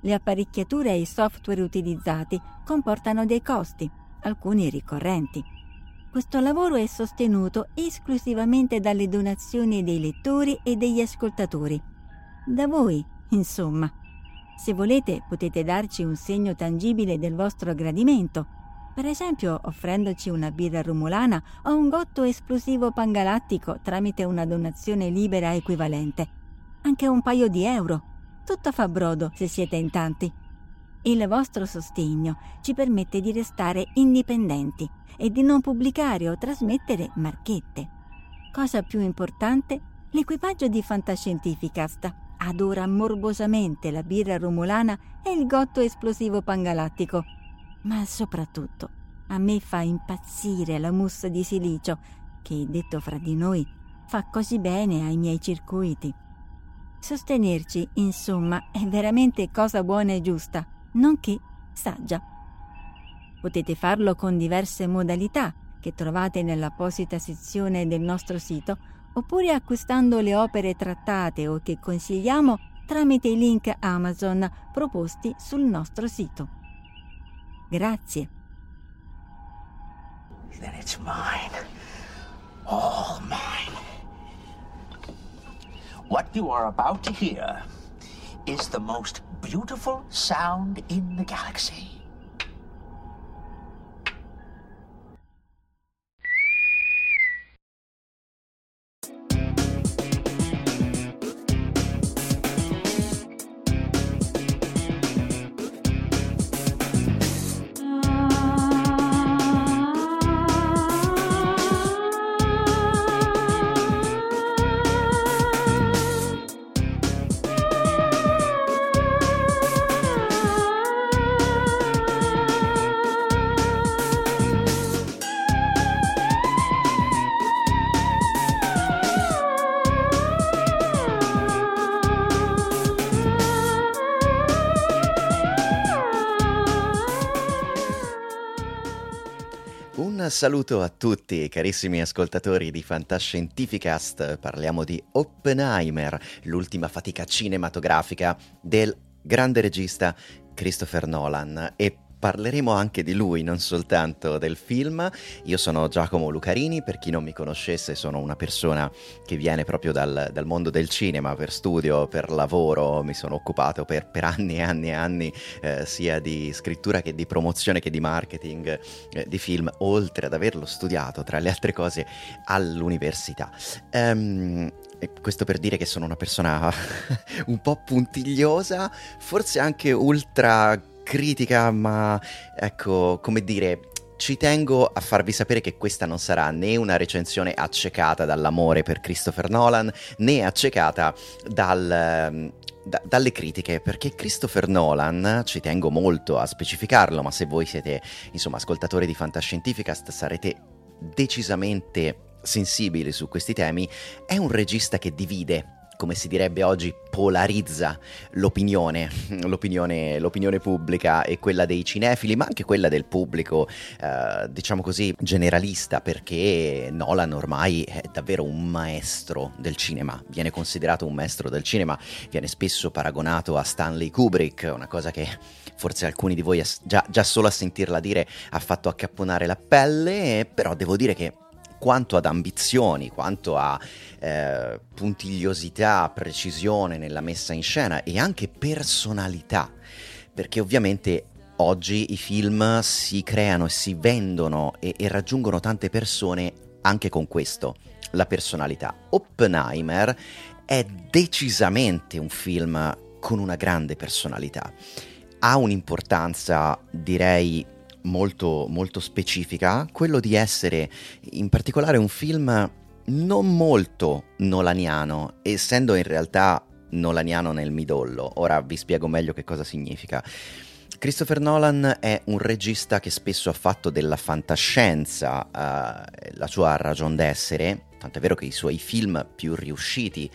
le apparecchiature e i software utilizzati comportano dei costi, alcuni ricorrenti. Questo lavoro è sostenuto esclusivamente dalle donazioni dei lettori e degli ascoltatori. Da voi, insomma. Se volete potete darci un segno tangibile del vostro gradimento, per esempio offrendoci una birra rumulana o un gotto esplosivo pangalattico tramite una donazione libera equivalente. Anche un paio di euro tutto fa brodo se siete in tanti. Il vostro sostegno ci permette di restare indipendenti e di non pubblicare o trasmettere marchette. Cosa più importante, l'equipaggio di Fantascientificast adora morbosamente la birra romulana e il gotto esplosivo pangalattico, ma soprattutto a me fa impazzire la mousse di silicio che, detto fra di noi, fa così bene ai miei circuiti. Sostenerci, insomma, è veramente cosa buona e giusta, nonché saggia. Potete farlo con diverse modalità che trovate nell'apposita sezione del nostro sito oppure acquistando le opere trattate o che consigliamo tramite i link Amazon proposti sul nostro sito. Grazie. Then it's mine. All mine. What you are about to hear is the most beautiful sound in the galaxy. Saluto a tutti, carissimi ascoltatori di Fantascientificast. Parliamo di Oppenheimer, l'ultima fatica cinematografica del grande regista Christopher Nolan. E parleremo anche di lui, non soltanto del film. Io sono Giacomo Lucarini, per chi non mi conoscesse sono una persona che viene proprio dal, dal mondo del cinema, per studio, per lavoro, mi sono occupato per, per anni e anni e anni eh, sia di scrittura che di promozione che di marketing eh, di film, oltre ad averlo studiato tra le altre cose all'università. Um, questo per dire che sono una persona un po' puntigliosa, forse anche ultra critica, ma ecco, come dire, ci tengo a farvi sapere che questa non sarà né una recensione accecata dall'amore per Christopher Nolan, né accecata dal, ehm, da, dalle critiche, perché Christopher Nolan, ci tengo molto a specificarlo, ma se voi siete insomma ascoltatori di Fantascientificast sarete decisamente sensibili su questi temi, è un regista che divide come si direbbe oggi, polarizza l'opinione, l'opinione, l'opinione, pubblica e quella dei cinefili, ma anche quella del pubblico, eh, diciamo così, generalista, perché Nolan ormai è davvero un maestro del cinema, viene considerato un maestro del cinema, viene spesso paragonato a Stanley Kubrick, una cosa che forse alcuni di voi già, già solo a sentirla dire ha fatto accapponare la pelle, però devo dire che quanto ad ambizioni, quanto a eh, puntigliosità, precisione nella messa in scena e anche personalità, perché ovviamente oggi i film si creano e si vendono e, e raggiungono tante persone anche con questo, la personalità. Oppenheimer è decisamente un film con una grande personalità. Ha un'importanza, direi, molto, molto specifica, quello di essere in particolare un film non molto nolaniano, essendo in realtà nolaniano nel midollo. Ora vi spiego meglio che cosa significa. Christopher Nolan è un regista che spesso ha fatto della fantascienza uh, la sua ragion d'essere, tant'è vero che i suoi film più riusciti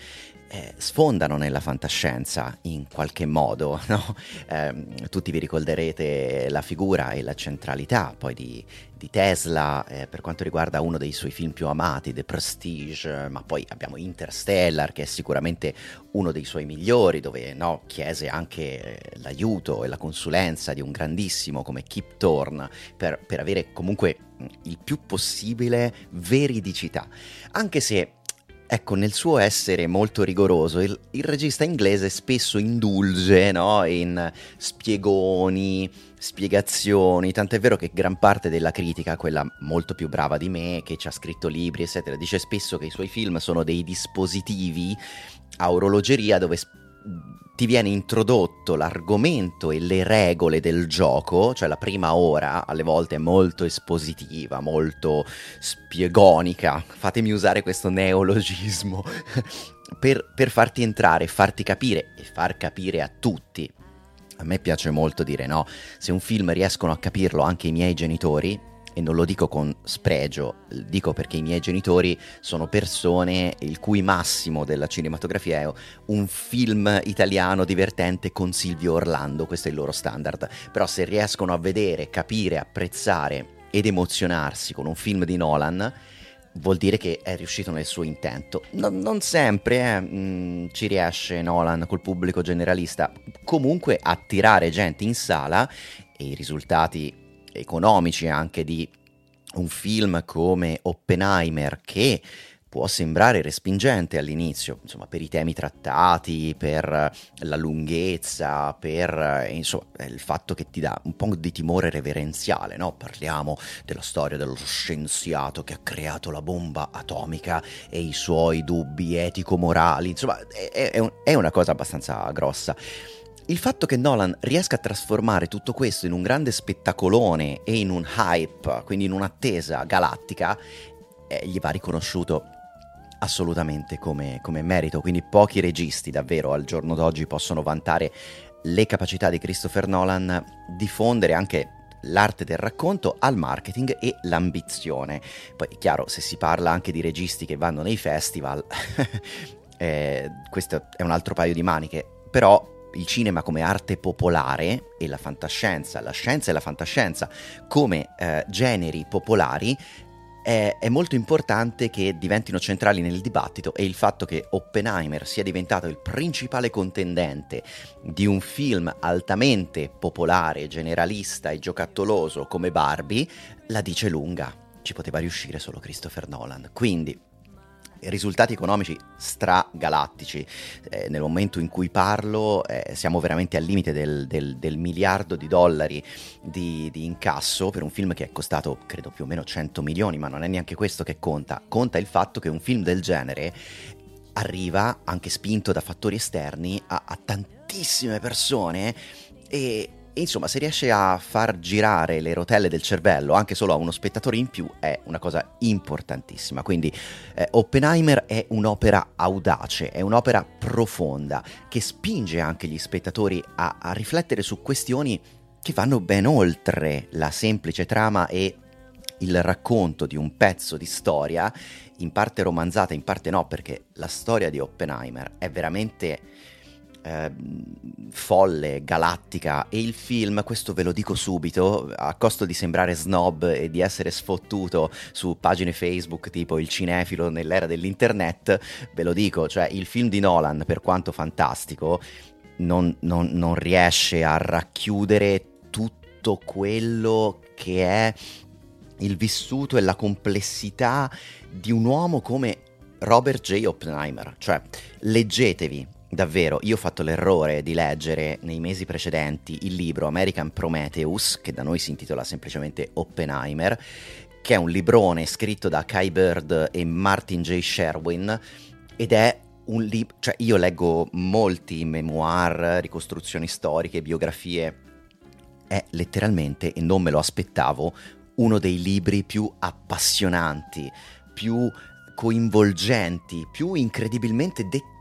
eh, sfondano nella fantascienza in qualche modo. No? Eh, tutti vi ricorderete la figura e la centralità poi di, di Tesla eh, per quanto riguarda uno dei suoi film più amati, The Prestige, ma poi abbiamo Interstellar che è sicuramente uno dei suoi migliori, dove no, chiese anche eh, l'aiuto e la consulenza di un grandissimo come Kip Thorne per, per avere comunque il più possibile veridicità. Anche se Ecco, nel suo essere molto rigoroso, il, il regista inglese spesso indulge no? in spiegoni, spiegazioni, tant'è vero che gran parte della critica, quella molto più brava di me, che ci ha scritto libri, eccetera, dice spesso che i suoi film sono dei dispositivi a orologeria dove ti viene introdotto l'argomento e le regole del gioco, cioè la prima ora alle volte è molto espositiva, molto spiegonica, fatemi usare questo neologismo, per, per farti entrare, farti capire e far capire a tutti. A me piace molto dire no, se un film riescono a capirlo anche i miei genitori, e non lo dico con spregio, dico perché i miei genitori sono persone il cui massimo della cinematografia è un film italiano divertente con Silvio Orlando, questo è il loro standard. Però se riescono a vedere, capire, apprezzare ed emozionarsi con un film di Nolan, vuol dire che è riuscito nel suo intento. Non, non sempre eh, mh, mm, ci riesce Nolan col pubblico generalista, comunque attirare gente in sala e i risultati economici anche di un film come Oppenheimer che può sembrare respingente all'inizio, insomma, per i temi trattati, per la lunghezza, per insomma, il fatto che ti dà un po' di timore reverenziale, no? Parliamo della storia dello scienziato che ha creato la bomba atomica e i suoi dubbi etico-morali, insomma, è, è, un, è una cosa abbastanza grossa. Il fatto che Nolan riesca a trasformare tutto questo in un grande spettacolone e in un hype, quindi in un'attesa galattica, eh, gli va riconosciuto assolutamente come, come, merito. Quindi pochi registi davvero al giorno d'oggi possono vantare le capacità di Christopher Nolan di fondere anche l'arte del racconto al marketing e l'ambizione. Poi è chiaro, se si parla anche di registi che vanno nei festival, eh, questo è un altro paio di maniche, però il cinema come arte popolare e la fantascienza, la scienza e la fantascienza come eh, generi popolari è, è, molto importante che diventino centrali nel dibattito e il fatto che Oppenheimer sia diventato il principale contendente di un film altamente popolare, generalista e giocattoloso come Barbie la dice lunga. Ci poteva riuscire solo Christopher Nolan. Quindi risultati economici stragalattici. Eh, nel momento in cui parlo eh, siamo veramente al limite del, del, del miliardo di dollari di, di, incasso per un film che è costato credo più o meno 100 milioni, ma non è neanche questo che conta. Conta il fatto che un film del genere arriva, anche spinto da fattori esterni, a, a tantissime persone e, insomma, se riesce a far girare le rotelle del cervello anche solo a uno spettatore in più è una cosa importantissima. Quindi eh, Oppenheimer è un'opera audace, è un'opera profonda che spinge anche gli spettatori a, a riflettere su questioni che vanno ben oltre la semplice trama e il racconto di un pezzo di storia, in parte romanzata, in parte no, perché la storia di Oppenheimer è veramente eh, folle, galattica e il film, questo ve lo dico subito, a costo di sembrare snob e di essere sfottuto su pagine Facebook tipo il cinefilo nell'era dell'internet, ve lo dico, cioè il film di Nolan, per quanto fantastico, non, non, non riesce a racchiudere tutto quello che è il vissuto e la complessità di un uomo come Robert J. Oppenheimer. Cioè, leggetevi Davvero, io ho fatto l'errore di leggere nei mesi precedenti il libro American Prometheus, che da noi si intitola semplicemente Oppenheimer, che è un librone scritto da Kai Bird e Martin J. Sherwin, ed è un libro, cioè io leggo molti memoir, ricostruzioni storiche, biografie, è letteralmente, e non me lo aspettavo, uno dei libri più appassionanti, più coinvolgenti, più incredibilmente dettagliati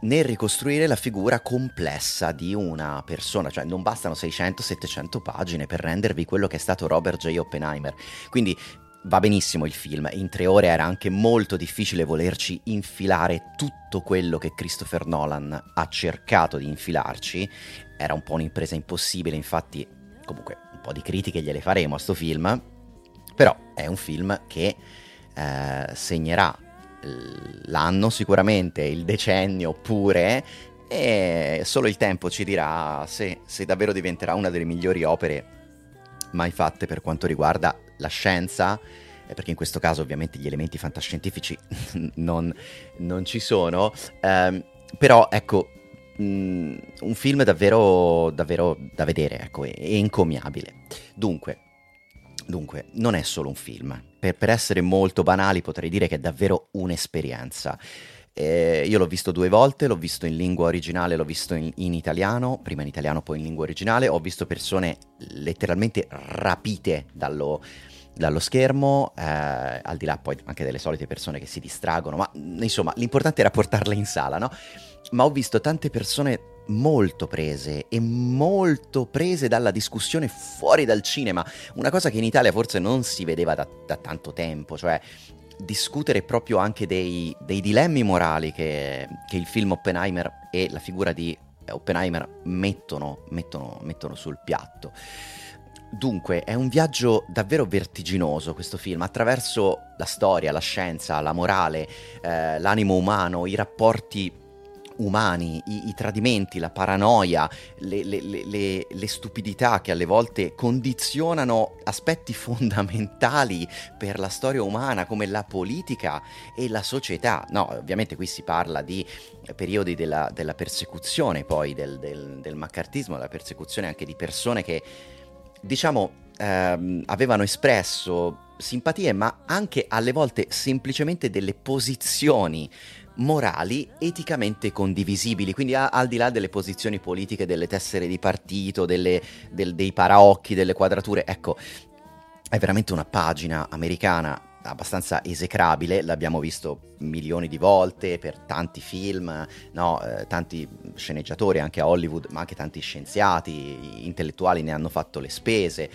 nel ricostruire la figura complessa di una persona, cioè non bastano 600-700 pagine per rendervi quello che è stato Robert J. Oppenheimer. Quindi va benissimo il film, in tre ore era anche molto difficile volerci infilare tutto quello che Christopher Nolan ha cercato di infilarci, era un po' un'impresa impossibile, infatti comunque un po' di critiche gliele faremo a sto film, però è un film che eh, segnerà l'anno sicuramente, il decennio pure, e solo il tempo ci dirà se, se davvero diventerà una delle migliori opere mai fatte per quanto riguarda la scienza, eh, perché in questo caso ovviamente gli elementi fantascientifici non, non ci sono, ehm, però ecco, mh, mm, un film davvero, davvero da vedere, ecco, è, encomiabile. Dunque, Dunque, non è solo un film. Per, per, essere molto banali potrei dire che è davvero un'esperienza. Eh, io l'ho visto due volte, l'ho visto in lingua originale, l'ho visto in, in, italiano, prima in italiano, poi in lingua originale. Ho visto persone letteralmente rapite dallo, dallo schermo, eh, al di là poi anche delle solite persone che si distraggono, ma insomma l'importante era portarle in sala, no? Ma ho visto tante persone molto prese e molto prese dalla discussione fuori dal cinema, una cosa che in Italia forse non si vedeva da, da tanto tempo, cioè discutere proprio anche dei, dei dilemmi morali che, che, il film Oppenheimer e la figura di Oppenheimer mettono, mettono, mettono sul piatto. Dunque, è un viaggio davvero vertiginoso questo film, attraverso la storia, la scienza, la morale, eh, l'animo umano, i rapporti umani, i, i tradimenti, la paranoia, le, le, le, le, stupidità che alle volte condizionano aspetti fondamentali per la storia umana come la politica e la società. No, ovviamente qui si parla di periodi della, della persecuzione poi del, del, del maccartismo, la persecuzione anche di persone che diciamo ehm, avevano espresso simpatie ma anche alle volte semplicemente delle posizioni morali eticamente condivisibili, quindi a, al di là delle posizioni politiche, delle tessere di partito, delle, del, dei paraocchi, delle quadrature, ecco, è veramente una pagina americana abbastanza esecrabile, l'abbiamo visto milioni di volte per tanti film, no? eh, tanti sceneggiatori anche a Hollywood, ma anche tanti scienziati, intellettuali ne hanno fatto le spese.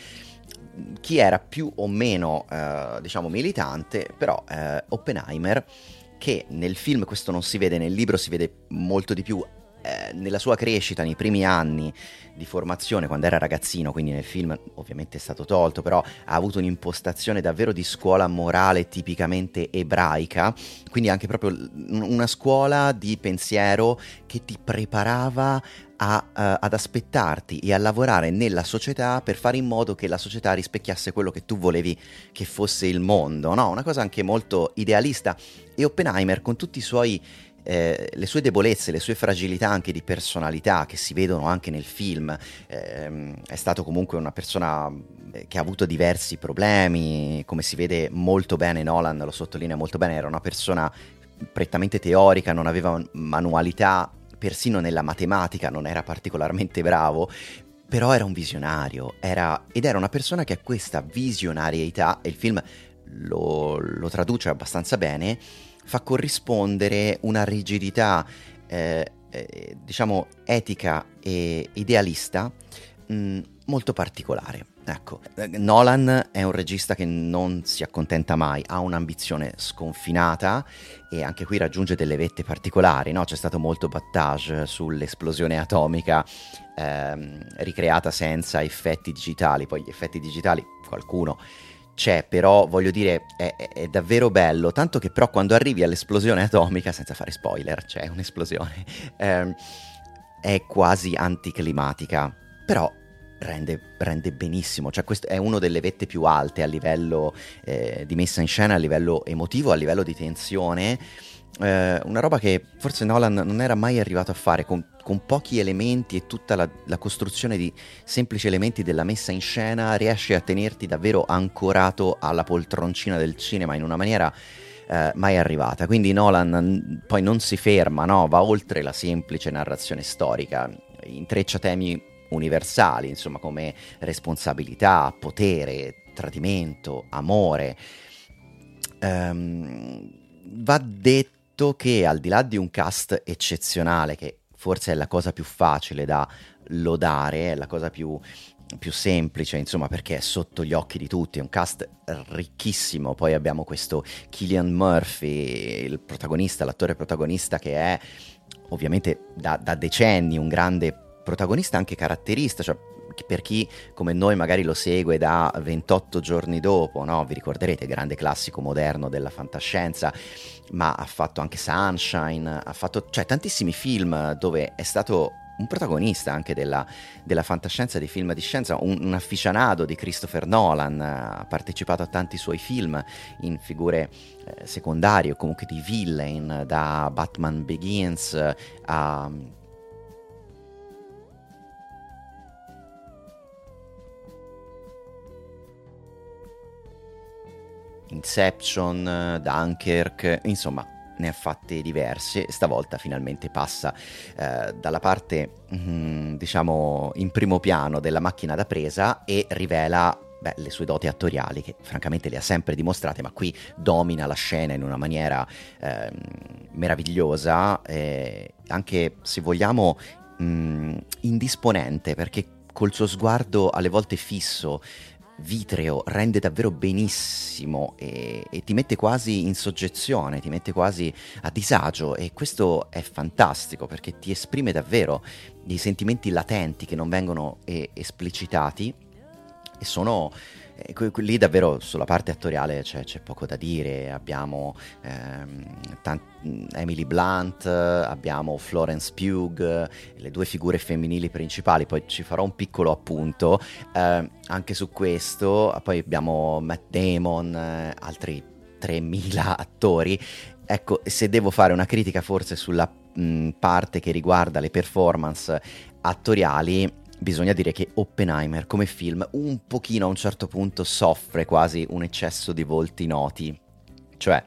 Chi era più o meno, eh, diciamo, militante, però eh, Oppenheimer che nel film questo non si vede, nel libro si vede molto di più, eh, nella sua crescita, nei primi anni di formazione, quando era ragazzino, quindi nel film ovviamente è stato tolto, però ha avuto un'impostazione davvero di scuola morale tipicamente ebraica, quindi anche proprio una scuola di pensiero che ti preparava a, uh, ad aspettarti e a lavorare nella società per fare in modo che la società rispecchiasse quello che tu volevi che fosse il mondo, no? Una cosa anche molto idealista. E Oppenheimer, con tutti i suoi eh, le sue debolezze, le sue fragilità anche di personalità che si vedono anche nel film, eh, è stato comunque una persona eh, che ha avuto diversi problemi, come si vede molto bene Nolan lo sottolinea molto bene, era una persona prettamente teorica, non aveva manualità, persino nella matematica non era particolarmente bravo, però era un visionario era, ed era una persona che ha questa visionarietà, e il film lo, lo traduce abbastanza bene, fa corrispondere una rigidità, eh, eh, diciamo, etica e idealista mh, mm, molto particolare. Ecco, Nolan è un regista che non si accontenta mai, ha un'ambizione sconfinata e anche qui raggiunge delle vette particolari, no? C'è stato molto battage sull'esplosione atomica ehm, ricreata senza effetti digitali, poi gli effetti digitali qualcuno c'è, però voglio dire è, è, davvero bello, tanto che però quando arrivi all'esplosione atomica, senza fare spoiler, c'è un'esplosione, ehm, è quasi anticlimatica, però rende, rende, benissimo, cioè questo è una delle vette più alte a livello eh, di messa in scena, a livello emotivo, a livello di tensione, eh, una roba che forse Nolan non era mai arrivato a fare con, con pochi elementi e tutta la, la, costruzione di semplici elementi della messa in scena riesce a tenerti davvero ancorato alla poltroncina del cinema in una maniera eh, mai arrivata. Quindi Nolan poi non si ferma, no? va oltre la semplice narrazione storica, intreccia temi universali, insomma, come responsabilità, potere, tradimento, amore. Um, va detto che al di là di un cast eccezionale, che forse è la cosa più facile da lodare, è la cosa più, più semplice, insomma, perché è sotto gli occhi di tutti, è un cast ricchissimo. Poi abbiamo questo Killian Murphy, il protagonista, l'attore protagonista che è ovviamente da, da decenni un grande protagonista anche caratterista, cioè per chi come noi magari lo segue da 28 giorni dopo, no? vi ricorderete, grande classico moderno della fantascienza, ma ha fatto anche Sunshine, ha fatto cioè, tantissimi film dove è stato un protagonista anche della, della fantascienza, dei film di scienza, un, un afficionato di Christopher Nolan, ha partecipato a tanti suoi film in figure eh, secondarie o comunque di villain, da Batman Begins a Inception, Dunkirk, insomma ne ha fatte diverse, stavolta finalmente passa eh, dalla parte mm, diciamo in primo piano della macchina da presa e rivela beh, le sue doti attoriali che francamente le ha sempre dimostrate, ma qui domina la scena in una maniera eh, meravigliosa, eh, anche se vogliamo mh, mm, indisponente perché col suo sguardo alle volte fisso vitreo rende davvero benissimo e, e, ti mette quasi in soggezione, ti mette quasi a disagio e questo è fantastico perché ti esprime davvero dei sentimenti latenti che non vengono eh, esplicitati e sono e lì davvero sulla parte attoriale c'è, c'è poco da dire, abbiamo ehm, tant- Emily Blunt, abbiamo Florence Pugh, le due figure femminili principali, poi ci farò un piccolo appunto eh, anche su questo, poi abbiamo Matt Damon, eh, altri 3000 attori. Ecco, se devo fare una critica forse sulla mh, parte che riguarda le performance attoriali, bisogna dire che Oppenheimer come film un pochino a un certo punto soffre quasi un eccesso di volti noti. Cioè,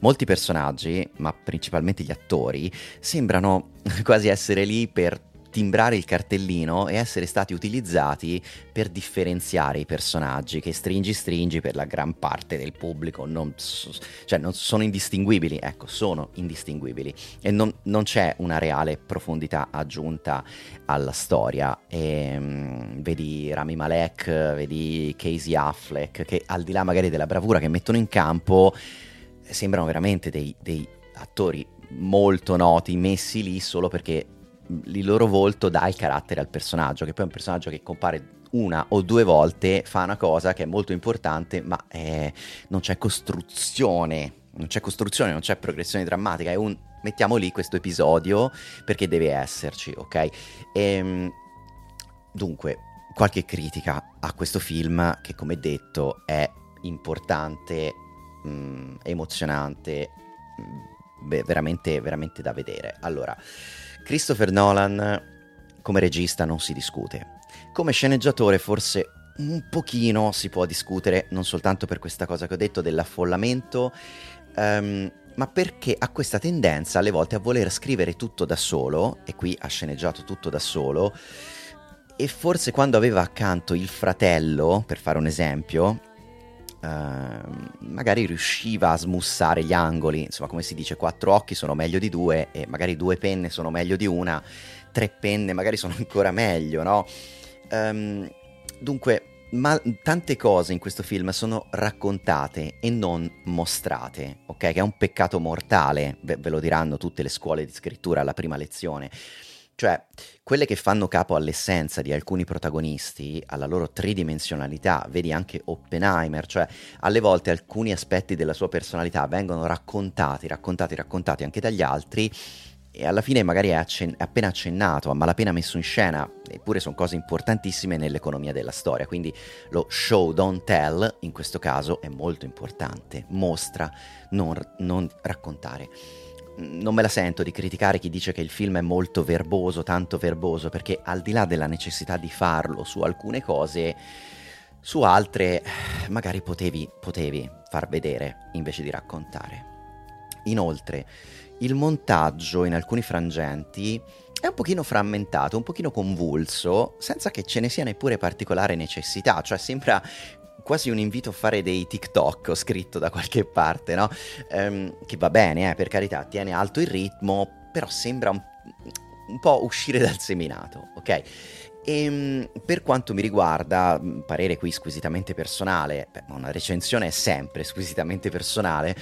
molti personaggi, ma principalmente gli attori, sembrano quasi essere lì per timbrare il cartellino e essere stati utilizzati per differenziare i personaggi che stringi stringi per la gran parte del pubblico non, cioè non sono indistinguibili ecco sono indistinguibili. E non, non c'è una reale profondità aggiunta alla storia. E, um, vedi Rami Malek vedi Casey Affleck che al di là magari della bravura che mettono in campo sembrano veramente dei, dei attori molto noti messi lì solo perché il loro volto dà il carattere al personaggio, che poi è un personaggio che compare una o due volte, fa una cosa che è molto importante, ma è... non c'è costruzione, non c'è costruzione, non c'è progressione drammatica, è un mettiamo lì questo episodio perché deve esserci, ok? E, ehm, dunque, qualche critica a questo film che come detto è importante, mh, mm, emozionante, mh, mm, beh, veramente, veramente da vedere. Allora, Christopher Nolan come regista non si discute. Come sceneggiatore forse un pochino si può discutere, non soltanto per questa cosa che ho detto dell'affollamento, um, ma perché ha questa tendenza alle volte a voler scrivere tutto da solo, e qui ha sceneggiato tutto da solo, e forse quando aveva accanto il fratello, per fare un esempio, Uh, magari riusciva a smussare gli angoli, insomma come si dice, quattro occhi sono meglio di due e magari due penne sono meglio di una, tre penne magari sono ancora meglio, no? Um, dunque, ma tante cose in questo film sono raccontate e non mostrate, ok? Che è un peccato mortale, ve, ve lo diranno tutte le scuole di scrittura alla prima lezione. Cioè, quelle che fanno capo all'essenza di alcuni protagonisti, alla loro tridimensionalità, vedi anche Oppenheimer, cioè alle volte alcuni aspetti della sua personalità vengono raccontati, raccontati, raccontati anche dagli altri e alla fine magari è, accen- appena accennato, a malapena messo in scena, eppure sono cose importantissime nell'economia della storia, quindi lo show don't tell in questo caso è molto importante, mostra, non, non raccontare non me la sento di criticare chi dice che il film è molto verboso, tanto verboso, perché al di là della necessità di farlo su alcune cose, su altre magari potevi, potevi far vedere invece di raccontare. Inoltre, il montaggio in alcuni frangenti è un pochino frammentato, un pochino convulso, senza che ce ne sia neppure particolare necessità, cioè sembra quasi un invito a fare dei TikTok, ho scritto da qualche parte, no? Um, che va bene, eh, per carità, tiene alto il ritmo, però sembra un, un po' uscire dal seminato, ok? E, ehm, per quanto mi riguarda, parere qui squisitamente personale, beh, una recensione è sempre squisitamente personale,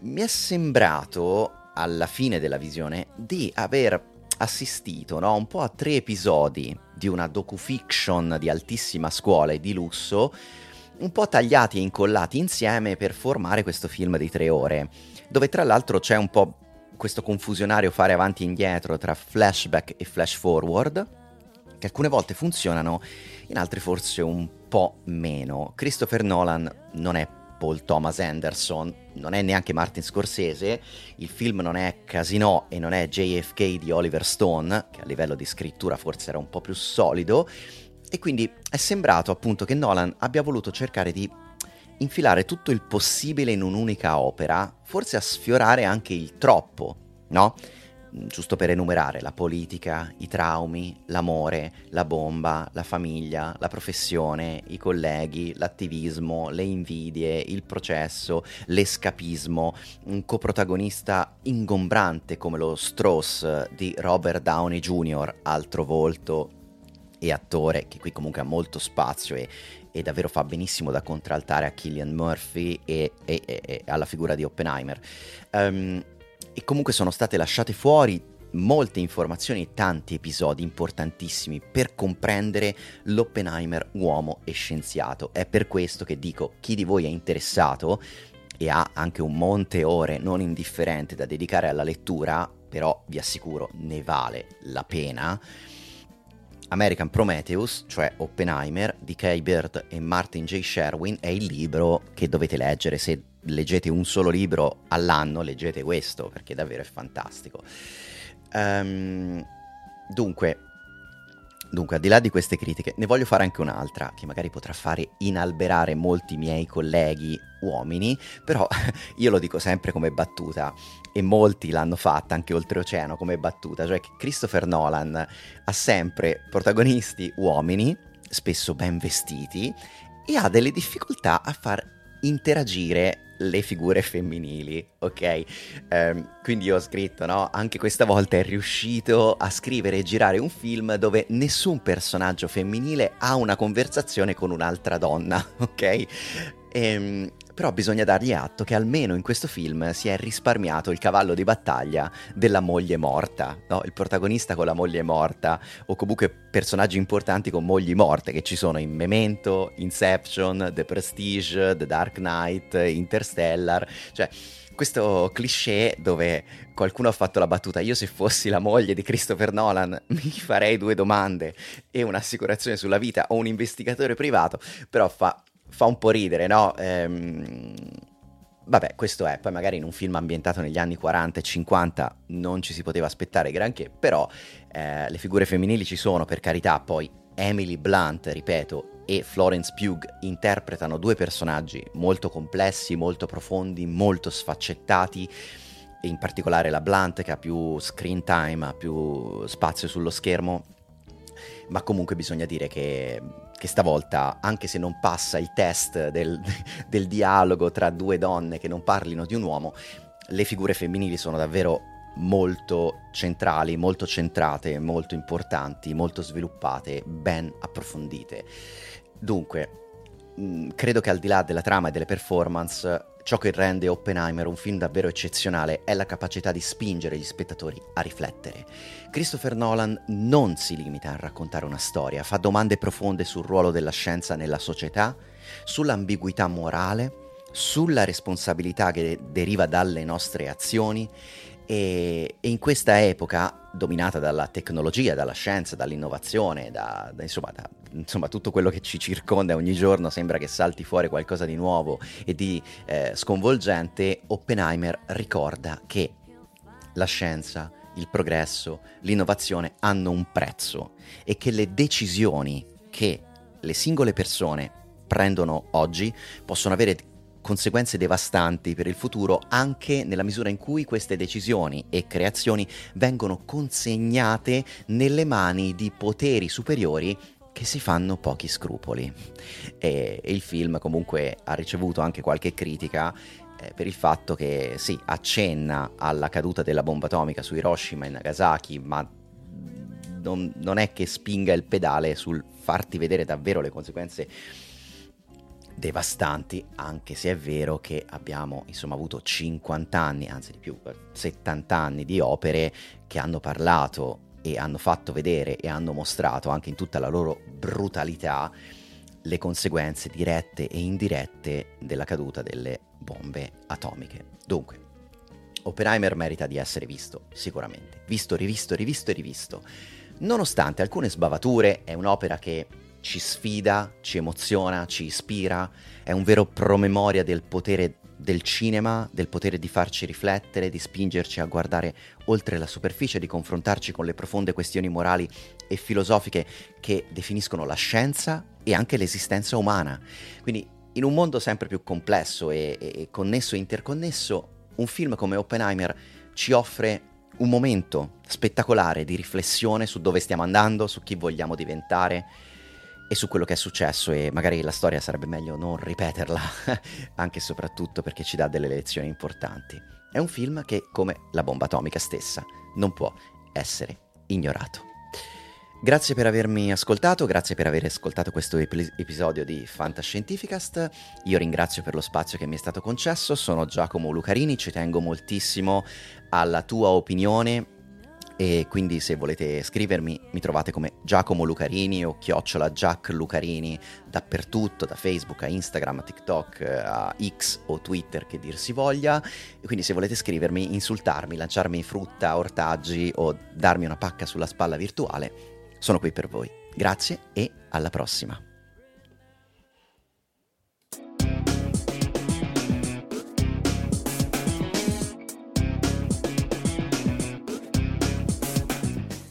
mi è sembrato alla fine della visione di aver assistito no, un po' a tre episodi di una docufiction di altissima scuola e di lusso un po' tagliati e incollati insieme per formare questo film di tre ore, dove tra l'altro c'è un po' questo confusionario fare avanti e indietro tra flashback e flash forward, che alcune volte funzionano, in altre forse un po' meno. Christopher Nolan non è Paul Thomas Anderson, non è neanche Martin Scorsese, il film non è Casino e non è JFK di Oliver Stone, che a livello di scrittura forse era un po' più solido, e quindi è sembrato appunto che Nolan abbia voluto cercare di infilare tutto il possibile in un'unica opera, forse a sfiorare anche il troppo, no? Giusto per enumerare la politica, i traumi, l'amore, la bomba, la famiglia, la professione, i colleghi, l'attivismo, le invidie, il processo, l'escapismo, un coprotagonista ingombrante come lo Strauss di Robert Downey Jr., altro volto e attore che qui comunque ha molto spazio e, e davvero fa benissimo da contraltare a Killian Murphy e, e, e alla figura di Oppenheimer. Um, e comunque sono state lasciate fuori molte informazioni e tanti episodi importantissimi per comprendere l'Oppenheimer uomo e scienziato. È per questo che dico, chi di voi è interessato e ha anche un monte ore non indifferente da dedicare alla lettura, però vi assicuro ne vale la pena American Prometheus, cioè Oppenheimer, di Kay Bird e Martin J. Sherwin, è il libro che dovete leggere. Se leggete un solo libro all'anno, leggete questo, perché davvero è fantastico. Um, dunque, Dunque, al di là di queste critiche, ne voglio fare anche un'altra, che magari potrà fare inalberare molti miei colleghi uomini, però io lo dico sempre come battuta, e molti l'hanno fatta anche oltreoceano come battuta, cioè che Christopher Nolan ha sempre protagonisti uomini, spesso ben vestiti, e ha delle difficoltà a far interagire le figure femminili, ok? Um, quindi ho scritto, no? Anche questa volta è riuscito a scrivere e girare un film dove nessun personaggio femminile ha una conversazione con un'altra donna, ok? Ehm, però bisogna dargli atto che almeno in questo film si è risparmiato il cavallo di battaglia della moglie morta, no? il protagonista con la moglie morta, o comunque personaggi importanti con mogli morte che ci sono in Memento, Inception, The Prestige, The Dark Knight, Interstellar, cioè questo cliché dove qualcuno ha fatto la battuta io se fossi la moglie di Christopher Nolan mi farei due domande e un'assicurazione sulla vita o un investigatore privato, però fa fa un po' ridere, no? Ehm, vabbè, questo è, poi magari in un film ambientato negli anni 40 e 50 non ci si poteva aspettare granché, però eh, le figure femminili ci sono, per carità, poi Emily Blunt, ripeto, e Florence Pugh interpretano due personaggi molto complessi, molto profondi, molto sfaccettati. E in particolare la Blunt che ha più screen time, ha più spazio sullo schermo, ma comunque bisogna dire che, che stavolta, anche se non passa il test del, del dialogo tra due donne che non parlino di un uomo, le figure femminili sono davvero molto centrali, molto centrate, molto importanti, molto sviluppate, ben approfondite. Dunque, mh, credo che al di là della trama e delle performance, ciò che rende Oppenheimer un film davvero eccezionale è la capacità di spingere gli spettatori a riflettere. Christopher Nolan non si limita a raccontare una storia, fa domande profonde sul ruolo della scienza nella società, sull'ambiguità morale, sulla responsabilità che deriva dalle nostre azioni e, e, in questa epoca dominata dalla tecnologia, dalla scienza, dall'innovazione, da, da, insomma, da, insomma, tutto quello che ci circonda ogni giorno sembra che salti fuori qualcosa di nuovo e di eh, sconvolgente, Oppenheimer ricorda che la scienza, il progresso, l'innovazione hanno un prezzo e che le decisioni che le singole persone prendono oggi possono avere conseguenze devastanti per il futuro anche nella misura in cui queste decisioni e creazioni vengono consegnate nelle mani di poteri superiori che si fanno pochi scrupoli. E, il film comunque ha ricevuto anche qualche critica eh, per il fatto che sì, accenna alla caduta della bomba atomica su Hiroshima e Nagasaki, ma non, non è che spinga il pedale sul farti vedere davvero le conseguenze devastanti, anche se è vero che abbiamo insomma avuto 50 anni, anzi di più, 70 anni di opere che hanno parlato e hanno fatto vedere e hanno mostrato anche in tutta la loro brutalità le conseguenze dirette e indirette della caduta delle bombe atomiche. Dunque, Oppenheimer merita di essere visto, sicuramente. Visto, rivisto, rivisto e rivisto. Nonostante alcune sbavature, è un'opera che ci sfida, ci emoziona, ci ispira, è un vero promemoria del potere del cinema, del potere di farci riflettere, di spingerci a guardare oltre la superficie, di confrontarci con le profonde questioni morali e filosofiche che definiscono la scienza e anche l'esistenza umana. Quindi in un mondo sempre più complesso e, e connesso e interconnesso, un film come Oppenheimer ci offre un momento spettacolare di riflessione su dove stiamo andando, su chi vogliamo diventare e su quello che è successo e magari la storia sarebbe meglio non ripeterla, anche e soprattutto perché ci dà delle lezioni importanti. È un film che, come la bomba atomica stessa, non può essere ignorato. Grazie per avermi ascoltato, grazie per aver ascoltato questo ep- episodio di Fantascientificast. Io ringrazio per lo spazio che mi è stato concesso, sono Giacomo Lucarini, ci tengo moltissimo alla tua opinione e quindi se volete scrivermi mi trovate come Giacomo Lucarini o chiocciola Jack Lucarini dappertutto, da Facebook a Instagram, a TikTok, a X o Twitter che dir si voglia. E quindi se volete scrivermi, insultarmi, lanciarmi frutta, ortaggi o darmi una pacca sulla spalla virtuale, sono qui per voi. Grazie e alla prossima.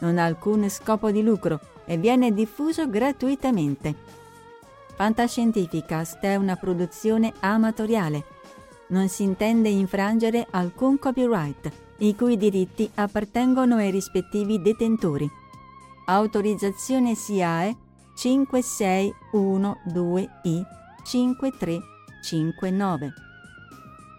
Non ha alcun scopo di lucro e viene diffuso gratuitamente. Fantascientificast è una produzione amatoriale. Non si intende infrangere alcun copyright, i cui diritti appartengono ai rispettivi detentori. Autorizzazione SIAE 5612I 5359.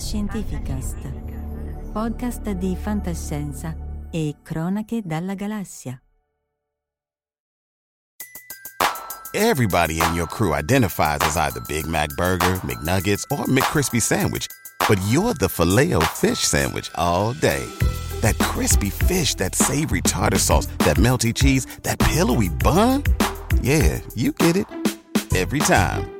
Fantascientificast, podcast di fantascienza e cronache dalla galassia. Everybody in your crew identifies as either Big Mac Burger, McNuggets, or McCrispy Sandwich, but you're the filet fish Sandwich all day. That crispy fish, that savory tartar sauce, that melty cheese, that pillowy bun. Yeah, you get it every time.